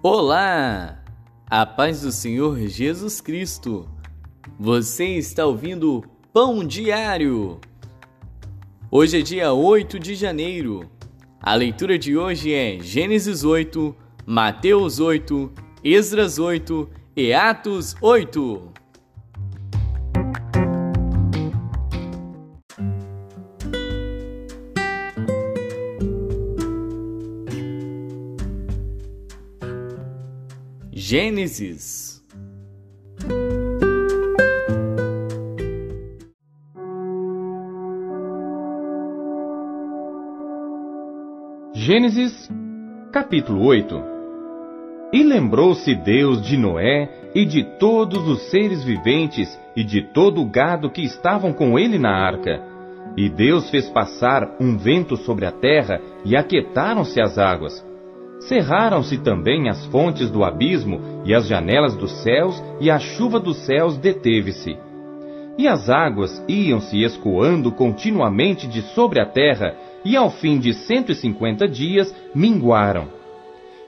Olá! A paz do Senhor Jesus Cristo. Você está ouvindo Pão Diário. Hoje é dia 8 de janeiro. A leitura de hoje é Gênesis 8, Mateus 8, Esdras 8 e Atos 8. Gênesis Gênesis, capítulo 8 E lembrou-se Deus de Noé e de todos os seres viventes e de todo o gado que estavam com ele na arca. E Deus fez passar um vento sobre a terra e aquietaram-se as águas. Cerraram-se também as fontes do abismo e as janelas dos céus, e a chuva dos céus deteve-se. E as águas iam-se escoando continuamente de sobre a terra, e ao fim de cento e cinquenta dias minguaram.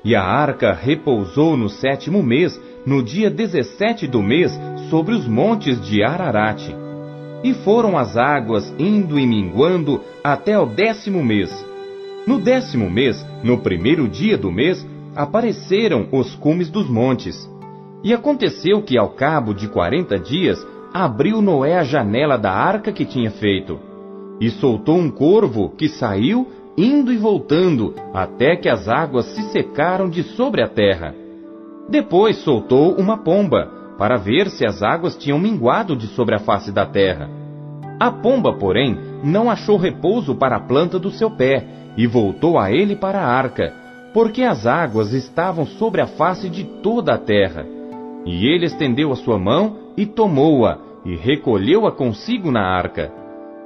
E a arca repousou no sétimo mês, no dia dezessete do mês, sobre os montes de Ararate. E foram as águas indo e minguando até o décimo mês no décimo mês, no primeiro dia do mês, apareceram os cumes dos montes. E aconteceu que, ao cabo de quarenta dias, abriu Noé a janela da arca que tinha feito. E soltou um corvo que saiu, indo e voltando, até que as águas se secaram de sobre a terra. Depois soltou uma pomba, para ver se as águas tinham minguado de sobre a face da terra. A pomba, porém, não achou repouso para a planta do seu pé, e voltou a ele para a arca, porque as águas estavam sobre a face de toda a terra. E ele estendeu a sua mão e tomou-a, e recolheu-a consigo na arca.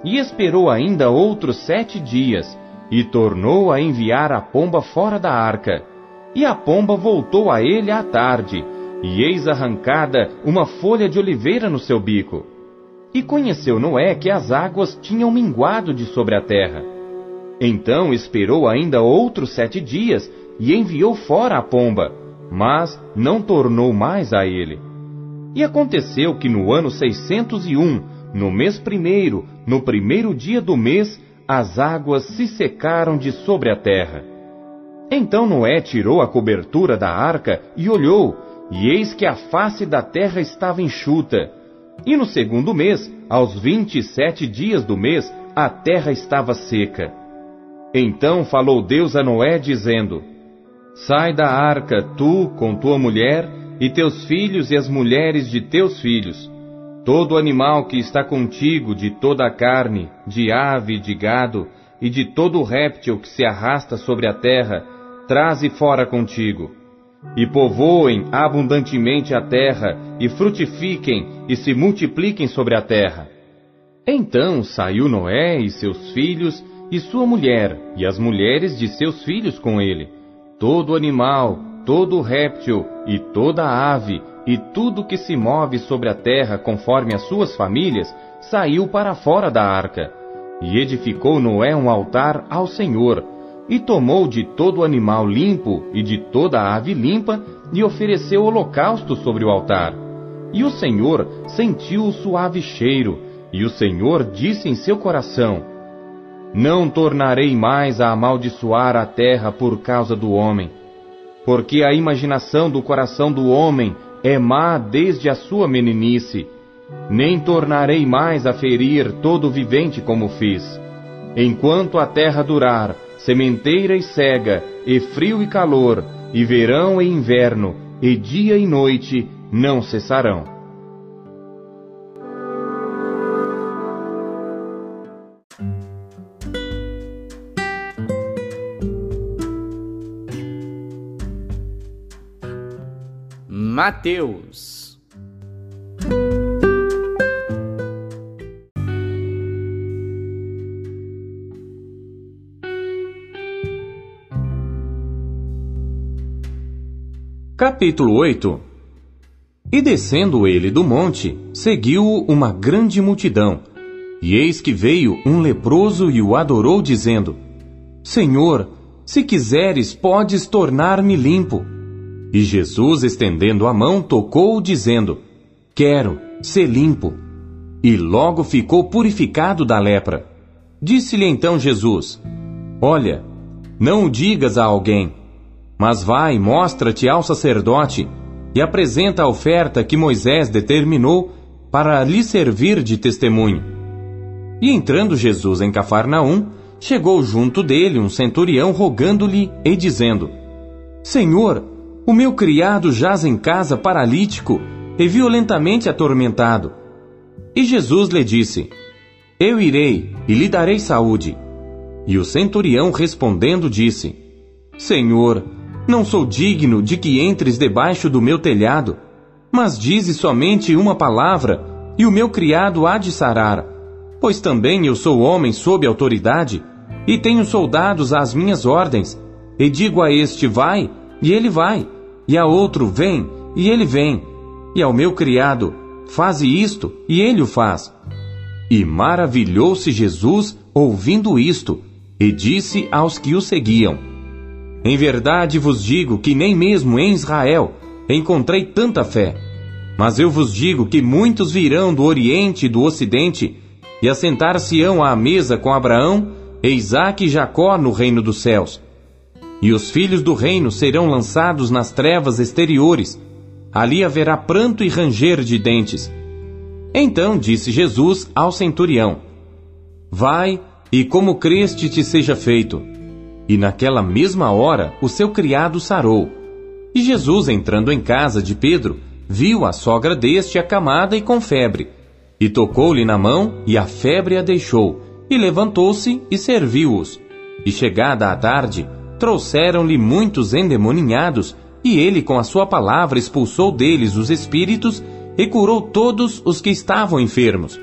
E esperou ainda outros sete dias, e tornou a enviar a pomba fora da arca. E a pomba voltou a ele à tarde, e eis arrancada uma folha de oliveira no seu bico. E conheceu Noé que as águas tinham minguado de sobre a terra. Então esperou ainda outros sete dias e enviou fora a pomba, mas não tornou mais a ele. E aconteceu que no ano seiscentos e um, no mês primeiro, no primeiro dia do mês, as águas se secaram de sobre a terra. Então Noé tirou a cobertura da arca e olhou, e eis que a face da terra estava enxuta. E no segundo mês, aos vinte e sete dias do mês, a terra estava seca. Então falou Deus a Noé, dizendo: Sai da arca, tu com tua mulher, e teus filhos e as mulheres de teus filhos. Todo animal que está contigo, de toda a carne, de ave, de gado, e de todo réptil que se arrasta sobre a terra, traze fora contigo. E povoem abundantemente a terra, e frutifiquem, e se multipliquem sobre a terra. Então saiu Noé e seus filhos, e sua mulher, e as mulheres de seus filhos com ele, todo animal, todo réptil, e toda ave, e tudo que se move sobre a terra conforme as suas famílias, saiu para fora da arca. E edificou Noé um altar ao Senhor, e tomou de todo animal limpo e de toda ave limpa, e ofereceu holocausto sobre o altar. E o Senhor sentiu o suave cheiro, e o Senhor disse em seu coração: não tornarei mais a amaldiçoar a terra por causa do homem, porque a imaginação do coração do homem é má desde a sua meninice. Nem tornarei mais a ferir todo vivente como fiz. Enquanto a terra durar, sementeira e cega, e frio e calor, e verão e inverno, e dia e noite não cessarão. Mateus. Capítulo 8 E descendo ele do monte, seguiu-o uma grande multidão. E eis que veio um leproso e o adorou, dizendo: Senhor, se quiseres, podes tornar-me limpo. E Jesus, estendendo a mão, tocou-o, dizendo: Quero, ser limpo. E logo ficou purificado da lepra. Disse-lhe então Jesus: Olha, não o digas a alguém, mas vai, mostra-te ao sacerdote e apresenta a oferta que Moisés determinou para lhe servir de testemunho. E entrando Jesus em Cafarnaum, chegou junto dele um centurião rogando-lhe e dizendo: Senhor, o meu criado jaz em casa paralítico e violentamente atormentado. E Jesus lhe disse: Eu irei e lhe darei saúde. E o centurião respondendo disse: Senhor, não sou digno de que entres debaixo do meu telhado, mas dize somente uma palavra, e o meu criado há de sarar. Pois também eu sou homem sob autoridade, e tenho soldados às minhas ordens, e digo a este vai, e ele vai, e a outro vem, e ele vem, e ao meu criado faze isto, e ele o faz. E maravilhou-se Jesus ouvindo isto, e disse aos que o seguiam: Em verdade vos digo que nem mesmo em Israel encontrei tanta fé. Mas eu vos digo que muitos virão do Oriente e do Ocidente e assentar-se-ão à mesa com Abraão, Isaque e Jacó no reino dos céus. E os filhos do reino serão lançados nas trevas exteriores. Ali haverá pranto e ranger de dentes. Então disse Jesus ao centurião: Vai, e como creste te seja feito. E naquela mesma hora o seu criado sarou. E Jesus, entrando em casa de Pedro, viu a sogra deste acamada e com febre. E tocou-lhe na mão, e a febre a deixou, e levantou-se e serviu-os. E chegada a tarde, trouxeram-lhe muitos endemoninhados, e ele com a sua palavra expulsou deles os espíritos e curou todos os que estavam enfermos,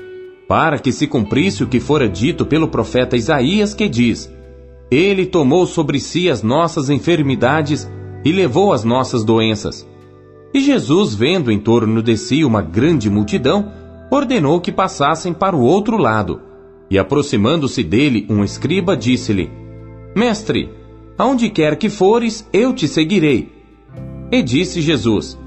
para que se cumprisse o que fora dito pelo profeta Isaías, que diz: Ele tomou sobre si as nossas enfermidades e levou as nossas doenças. E Jesus, vendo em torno de si uma grande multidão, ordenou que passassem para o outro lado. E aproximando-se dele um escriba, disse-lhe: Mestre, Aonde quer que fores, eu te seguirei. E disse Jesus: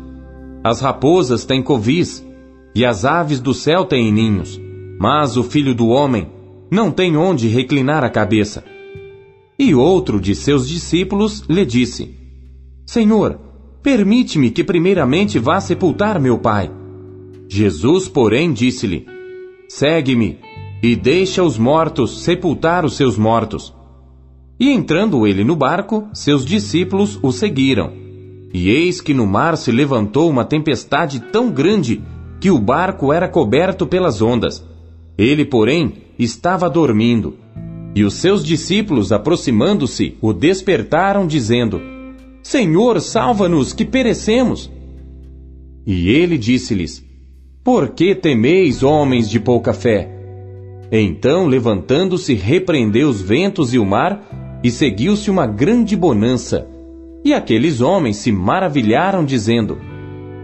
As raposas têm covis, e as aves do céu têm ninhos, mas o filho do homem não tem onde reclinar a cabeça. E outro de seus discípulos lhe disse: Senhor, permite-me que primeiramente vá sepultar meu pai. Jesus, porém, disse-lhe: Segue-me e deixa os mortos sepultar os seus mortos. E entrando ele no barco, seus discípulos o seguiram. E eis que no mar se levantou uma tempestade tão grande que o barco era coberto pelas ondas. Ele, porém, estava dormindo. E os seus discípulos, aproximando-se, o despertaram, dizendo: Senhor, salva-nos, que perecemos. E ele disse-lhes: Por que temeis, homens de pouca fé? Então, levantando-se, repreendeu os ventos e o mar, e seguiu-se uma grande bonança. E aqueles homens se maravilharam, dizendo: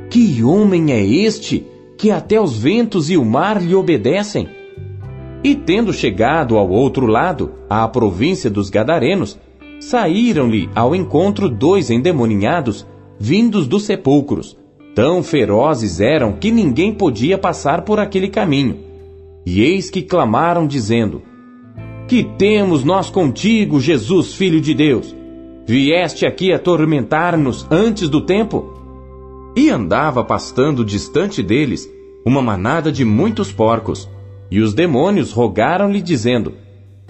Que homem é este que até os ventos e o mar lhe obedecem? E tendo chegado ao outro lado, à província dos Gadarenos, saíram-lhe ao encontro dois endemoninhados, vindos dos sepulcros. Tão ferozes eram que ninguém podia passar por aquele caminho. E eis que clamaram, dizendo: que temos nós contigo, Jesus, Filho de Deus? Vieste aqui atormentar-nos antes do tempo? E andava pastando distante deles uma manada de muitos porcos. E os demônios rogaram-lhe, dizendo: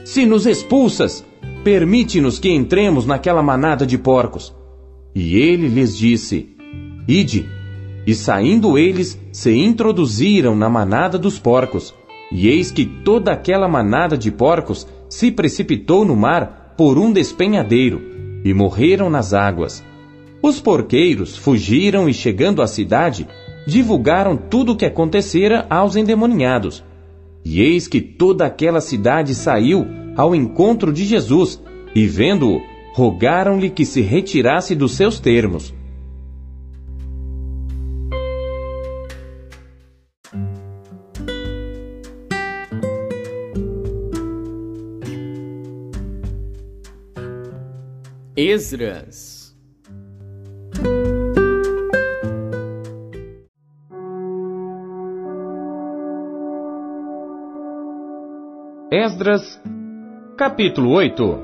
Se nos expulsas, permite-nos que entremos naquela manada de porcos. E ele lhes disse: Ide. E saindo eles, se introduziram na manada dos porcos. E eis que toda aquela manada de porcos se precipitou no mar por um despenhadeiro, e morreram nas águas. Os porqueiros fugiram e, chegando à cidade, divulgaram tudo o que acontecera aos endemoniados. E eis que toda aquela cidade saiu ao encontro de Jesus, e vendo-o, rogaram-lhe que se retirasse dos seus termos. Esdras. Esdras, capítulo 8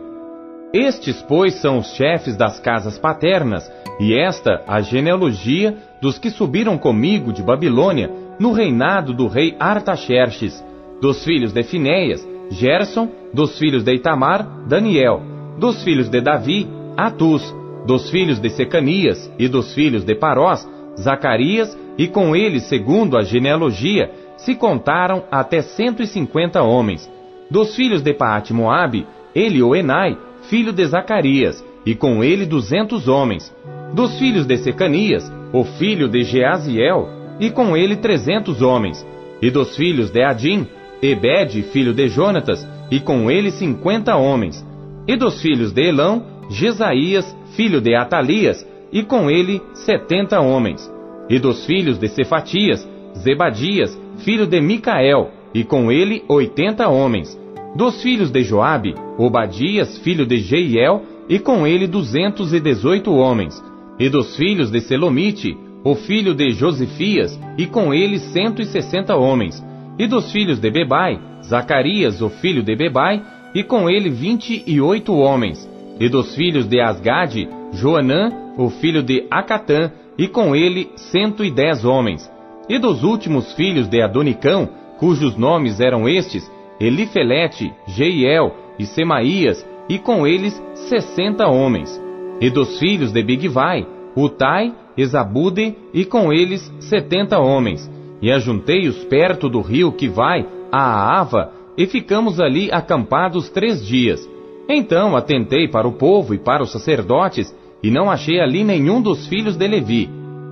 Estes, pois, são os chefes das casas paternas, e esta a genealogia dos que subiram comigo de Babilônia, no reinado do rei Artaxerxes, dos filhos de Finéias, Gerson, dos filhos de Itamar, Daniel, dos filhos de Davi, Atus, dos filhos de Secanias e dos filhos de Parós, Zacarias, e com eles, segundo a genealogia, se contaram até cento e cinquenta homens. Dos filhos de Paate Moabe, Elioenai, filho de Zacarias, e com ele duzentos homens. Dos filhos de Secanias, o filho de Jeaziel, e com ele trezentos homens. E dos filhos de Adim, Ebed, filho de Jonatas, e com ele cinquenta homens. E dos filhos de Elão, Jesaías, filho de Atalias, e com ele setenta homens. E dos filhos de Cefatias, Zebadias, filho de Micael, e com ele oitenta homens. Dos filhos de Joabe, Obadias, filho de Jeiel, e com ele duzentos e dezoito homens. E dos filhos de Selomite, o filho de Josifias, e com ele cento e sessenta homens. E dos filhos de Bebai, Zacarias, o filho de Bebai, e com ele vinte e oito homens. E dos filhos de Asgade, Joanã, o filho de Acatã, e com ele cento e dez homens. E dos últimos filhos de Adonicão, cujos nomes eram estes, Elifelete, Jeiel e Semaías, e com eles sessenta homens. E dos filhos de Bigvai, Utai, Esabude, e com eles setenta homens. E ajuntei-os perto do rio que vai a Ava, e ficamos ali acampados três dias. Então atentei para o povo e para os sacerdotes, e não achei ali nenhum dos filhos de Levi.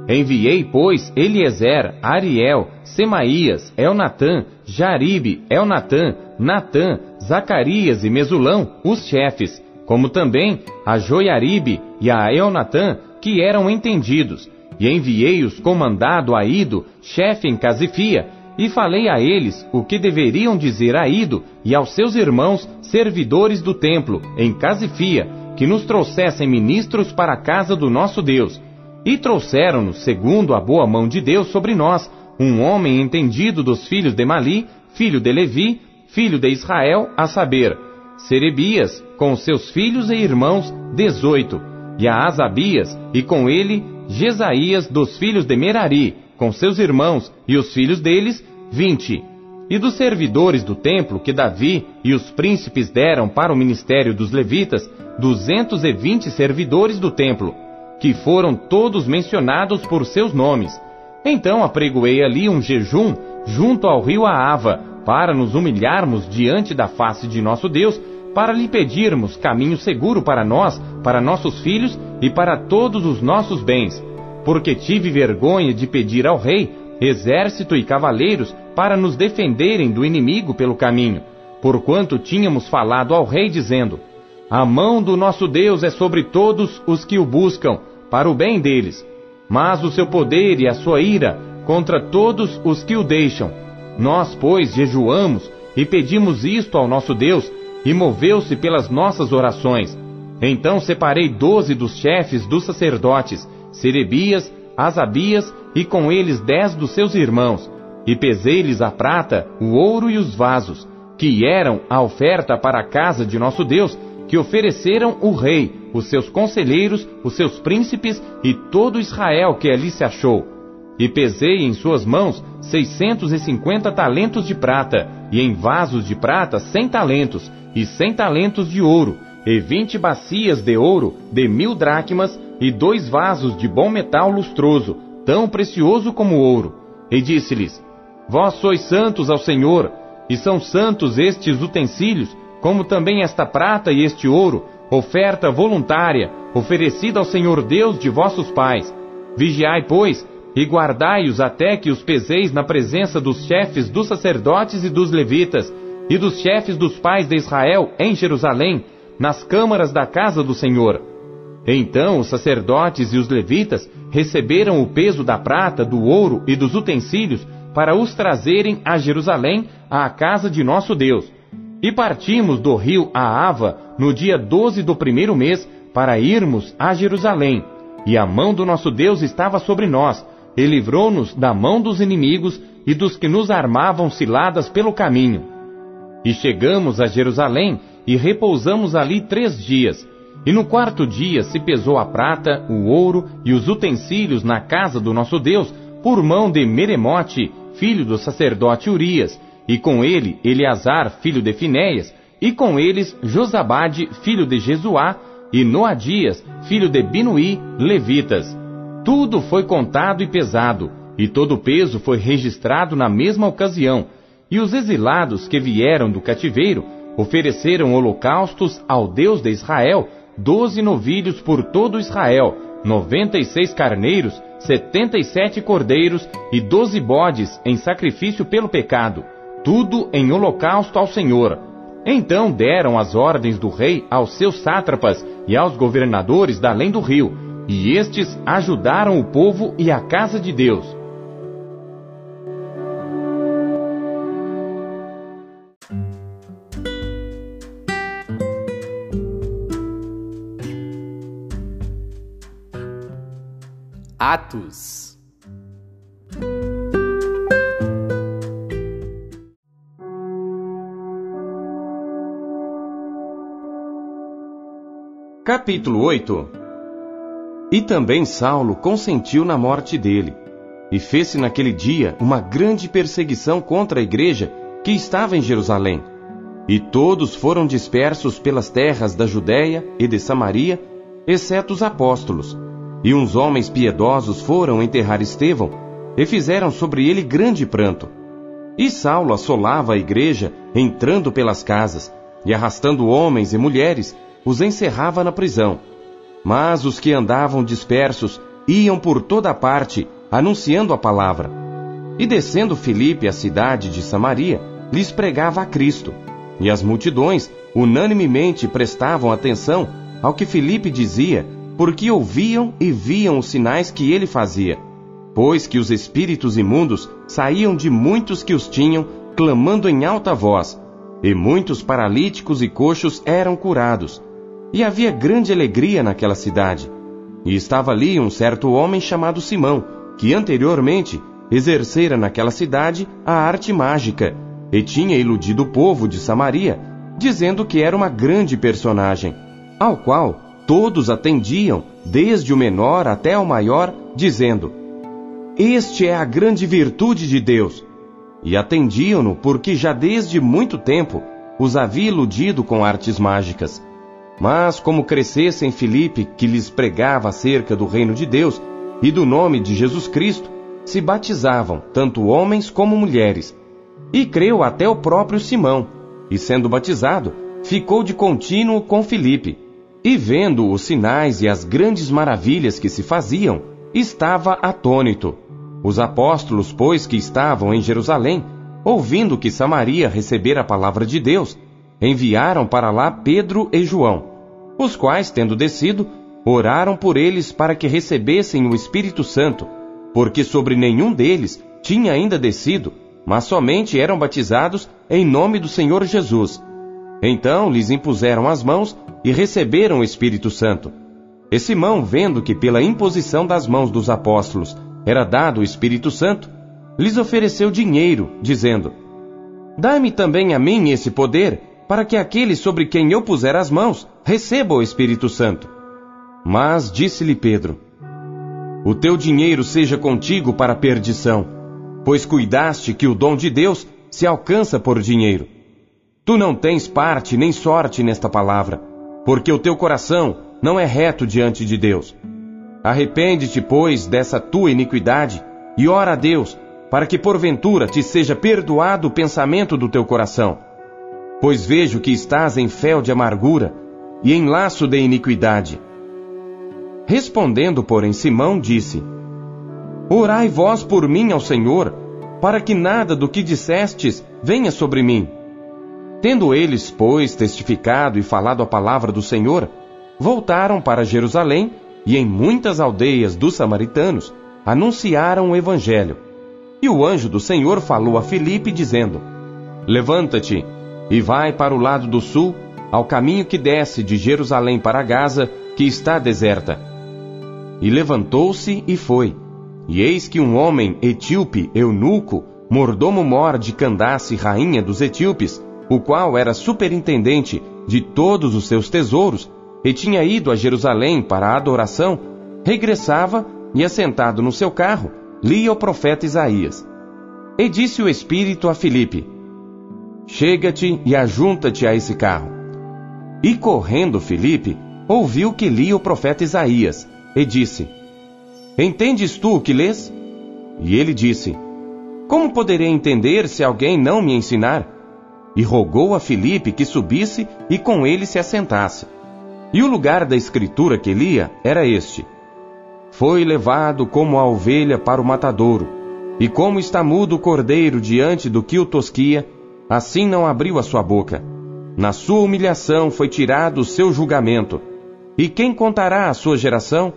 Enviei, pois, Eliezer, Ariel, Semaías, Elnatã, Jaribe, Elnatã, Natã, Zacarias e Mesulão, os chefes, como também a Joiaribe e a Elnatã, que eram entendidos, e enviei-os comandado a Ido, chefe em Casifia, e falei a eles o que deveriam dizer a Ido e aos seus irmãos, servidores do templo, em Casifia, que nos trouxessem ministros para a casa do nosso Deus. E trouxeram-nos, segundo a boa mão de Deus sobre nós, um homem entendido dos filhos de Mali, filho de Levi, filho de Israel, a saber, Serebias, com seus filhos e irmãos, dezoito, e a Asabias, e com ele Jesaías dos filhos de Merari, com seus irmãos e os filhos deles, vinte. E dos servidores do templo que Davi e os príncipes deram para o ministério dos levitas, duzentos e vinte servidores do templo, que foram todos mencionados por seus nomes. Então apregoei ali um jejum junto ao rio Aava, para nos humilharmos diante da face de nosso Deus, para lhe pedirmos caminho seguro para nós, para nossos filhos e para todos os nossos bens. Porque tive vergonha de pedir ao rei exército e cavaleiros para nos defenderem do inimigo pelo caminho, porquanto tínhamos falado ao rei dizendo: A mão do nosso Deus é sobre todos os que o buscam, para o bem deles, mas o seu poder e a sua ira contra todos os que o deixam. Nós, pois, jejuamos e pedimos isto ao nosso Deus, e moveu-se pelas nossas orações. Então separei doze dos chefes dos sacerdotes, Serebias, Asabias e com eles dez dos seus irmãos, e pesei-lhes a prata, o ouro e os vasos, que eram a oferta para a casa de nosso Deus, que ofereceram o rei, os seus conselheiros, os seus príncipes e todo Israel que ali se achou. E pesei em suas mãos seiscentos e cinquenta talentos de prata, e em vasos de prata cem talentos, e cem talentos de ouro, e vinte bacias de ouro de mil dracmas, e dois vasos de bom metal lustroso, tão precioso como ouro. E disse-lhes: Vós sois santos ao Senhor, e são santos estes utensílios, como também esta prata e este ouro, oferta voluntária, oferecida ao Senhor Deus de vossos pais. Vigiai, pois, e guardai-os até que os peseis na presença dos chefes dos sacerdotes e dos levitas, e dos chefes dos pais de Israel em Jerusalém, nas câmaras da casa do Senhor. Então os sacerdotes e os levitas receberam o peso da prata, do ouro e dos utensílios para os trazerem a Jerusalém, à casa de nosso Deus. E partimos do rio Aava no dia doze do primeiro mês para irmos a Jerusalém. E a mão do nosso Deus estava sobre nós, e livrou-nos da mão dos inimigos e dos que nos armavam ciladas pelo caminho. E chegamos a Jerusalém e repousamos ali três dias. E no quarto dia se pesou a prata, o ouro e os utensílios na casa do nosso Deus, por mão de Meremote, filho do sacerdote Urias, e com ele Eleazar, filho de Finéias, e com eles Josabade, filho de Jesuá, e Noadias, filho de Binuí, levitas. Tudo foi contado e pesado, e todo o peso foi registrado na mesma ocasião, e os exilados que vieram do cativeiro ofereceram holocaustos ao Deus de Israel, doze novilhos por todo Israel, noventa e seis carneiros, setenta e sete cordeiros e doze bodes em sacrifício pelo pecado, tudo em holocausto ao Senhor. Então deram as ordens do rei aos seus sátrapas e aos governadores da além do rio, e estes ajudaram o povo e a casa de Deus. Atos Capítulo 8 E também Saulo consentiu na morte dele, e fez-se naquele dia uma grande perseguição contra a igreja que estava em Jerusalém. E todos foram dispersos pelas terras da Judéia e de Samaria, exceto os apóstolos. E uns homens piedosos foram enterrar Estevão, e fizeram sobre ele grande pranto. E Saulo assolava a igreja, entrando pelas casas, e arrastando homens e mulheres, os encerrava na prisão. Mas os que andavam dispersos iam por toda parte, anunciando a palavra. E descendo Filipe à cidade de Samaria, lhes pregava a Cristo. E as multidões unanimemente prestavam atenção ao que Filipe dizia, porque ouviam e viam os sinais que ele fazia. Pois que os espíritos imundos saíam de muitos que os tinham, clamando em alta voz, e muitos paralíticos e coxos eram curados. E havia grande alegria naquela cidade. E estava ali um certo homem chamado Simão, que anteriormente exercera naquela cidade a arte mágica, e tinha iludido o povo de Samaria, dizendo que era uma grande personagem, ao qual todos atendiam, desde o menor até o maior, dizendo: Este é a grande virtude de Deus. E atendiam-no porque já desde muito tempo os havia iludido com artes mágicas. Mas como crescessem Filipe, que lhes pregava acerca do reino de Deus e do nome de Jesus Cristo, se batizavam, tanto homens como mulheres. E creu até o próprio Simão, e sendo batizado, ficou de contínuo com Filipe. E vendo os sinais e as grandes maravilhas que se faziam, estava atônito. Os apóstolos, pois, que estavam em Jerusalém, ouvindo que Samaria recebera a palavra de Deus, enviaram para lá Pedro e João, os quais, tendo descido, oraram por eles para que recebessem o Espírito Santo, porque sobre nenhum deles tinha ainda descido, mas somente eram batizados em nome do Senhor Jesus. Então lhes impuseram as mãos e receberam o Espírito Santo. E Simão, vendo que pela imposição das mãos dos apóstolos era dado o Espírito Santo, lhes ofereceu dinheiro, dizendo: Dai-me também a mim esse poder para que aquele sobre quem eu puser as mãos receba o Espírito Santo. Mas disse-lhe Pedro: O teu dinheiro seja contigo para a perdição, pois cuidaste que o dom de Deus se alcança por dinheiro. Tu não tens parte nem sorte nesta palavra, porque o teu coração não é reto diante de Deus. Arrepende-te, pois, dessa tua iniquidade e ora a Deus, para que porventura te seja perdoado o pensamento do teu coração pois vejo que estás em fel de amargura e em laço de iniquidade. Respondendo, porém, Simão disse: Orai vós por mim ao Senhor, para que nada do que dissestes venha sobre mim. Tendo eles, pois, testificado e falado a palavra do Senhor, voltaram para Jerusalém e em muitas aldeias dos samaritanos anunciaram o Evangelho. E o anjo do Senhor falou a Filipe, dizendo: Levanta-te e vai para o lado do sul, ao caminho que desce de Jerusalém para Gaza, que está deserta. E levantou-se e foi. E eis que um homem etíope, eunuco, mordomo mor de Candace, rainha dos etíopes, o qual era superintendente de todos os seus tesouros e tinha ido a Jerusalém para a adoração, regressava e, assentado no seu carro, lia o profeta Isaías. E disse o Espírito a Filipe: Chega-te e ajunta-te a esse carro. E correndo Filipe, ouviu que lia o profeta Isaías, e disse: Entendes tu o que lês? E ele disse: Como poderei entender se alguém não me ensinar? E rogou a Filipe que subisse e com ele se assentasse. E o lugar da escritura que lia era este: Foi levado como a ovelha para o matadouro, e como está mudo o cordeiro diante do que o tosquia, assim não abriu a sua boca. Na sua humilhação foi tirado o seu julgamento. E quem contará a sua geração?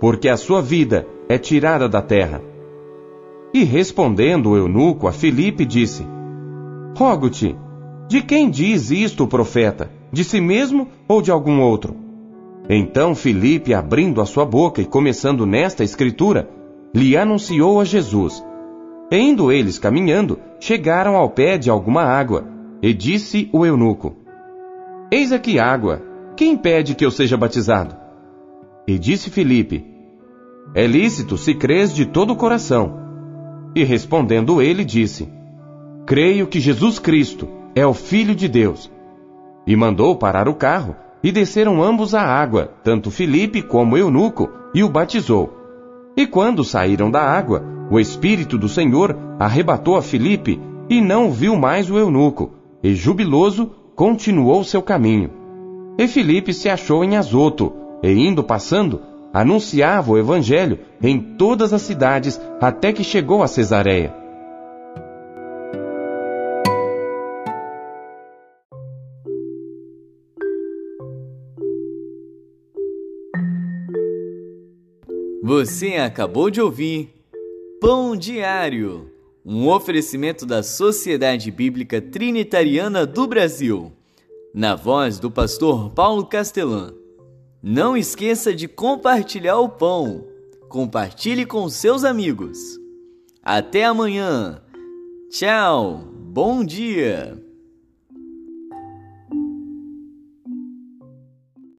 Porque a sua vida é tirada da terra. E respondendo o eunuco a Filipe, disse: Rogo-te, de quem diz isto o profeta? De si mesmo ou de algum outro? Então Filipe, abrindo a sua boca e começando nesta escritura, lhe anunciou a Jesus. E indo eles caminhando, chegaram ao pé de alguma água, e disse o eunuco: Eis aqui água, quem impede que eu seja batizado? E disse Filipe: É lícito se crês de todo o coração. E respondendo ele, disse: Creio que Jesus Cristo é o Filho de Deus. E mandou parar o carro, e desceram ambos à água, tanto Filipe como Eunuco, e o batizou. E quando saíram da água, o Espírito do Senhor arrebatou a Filipe, e não viu mais o eunuco, e jubiloso continuou seu caminho. E Filipe se achou em Azoto, e indo passando, anunciava o Evangelho em todas as cidades até que chegou a Cesareia. Você acabou de ouvir Pão Diário, um oferecimento da Sociedade Bíblica Trinitariana do Brasil, na voz do pastor Paulo Castelã. Não esqueça de compartilhar o pão. Compartilhe com seus amigos. Até amanhã. Tchau. Bom dia.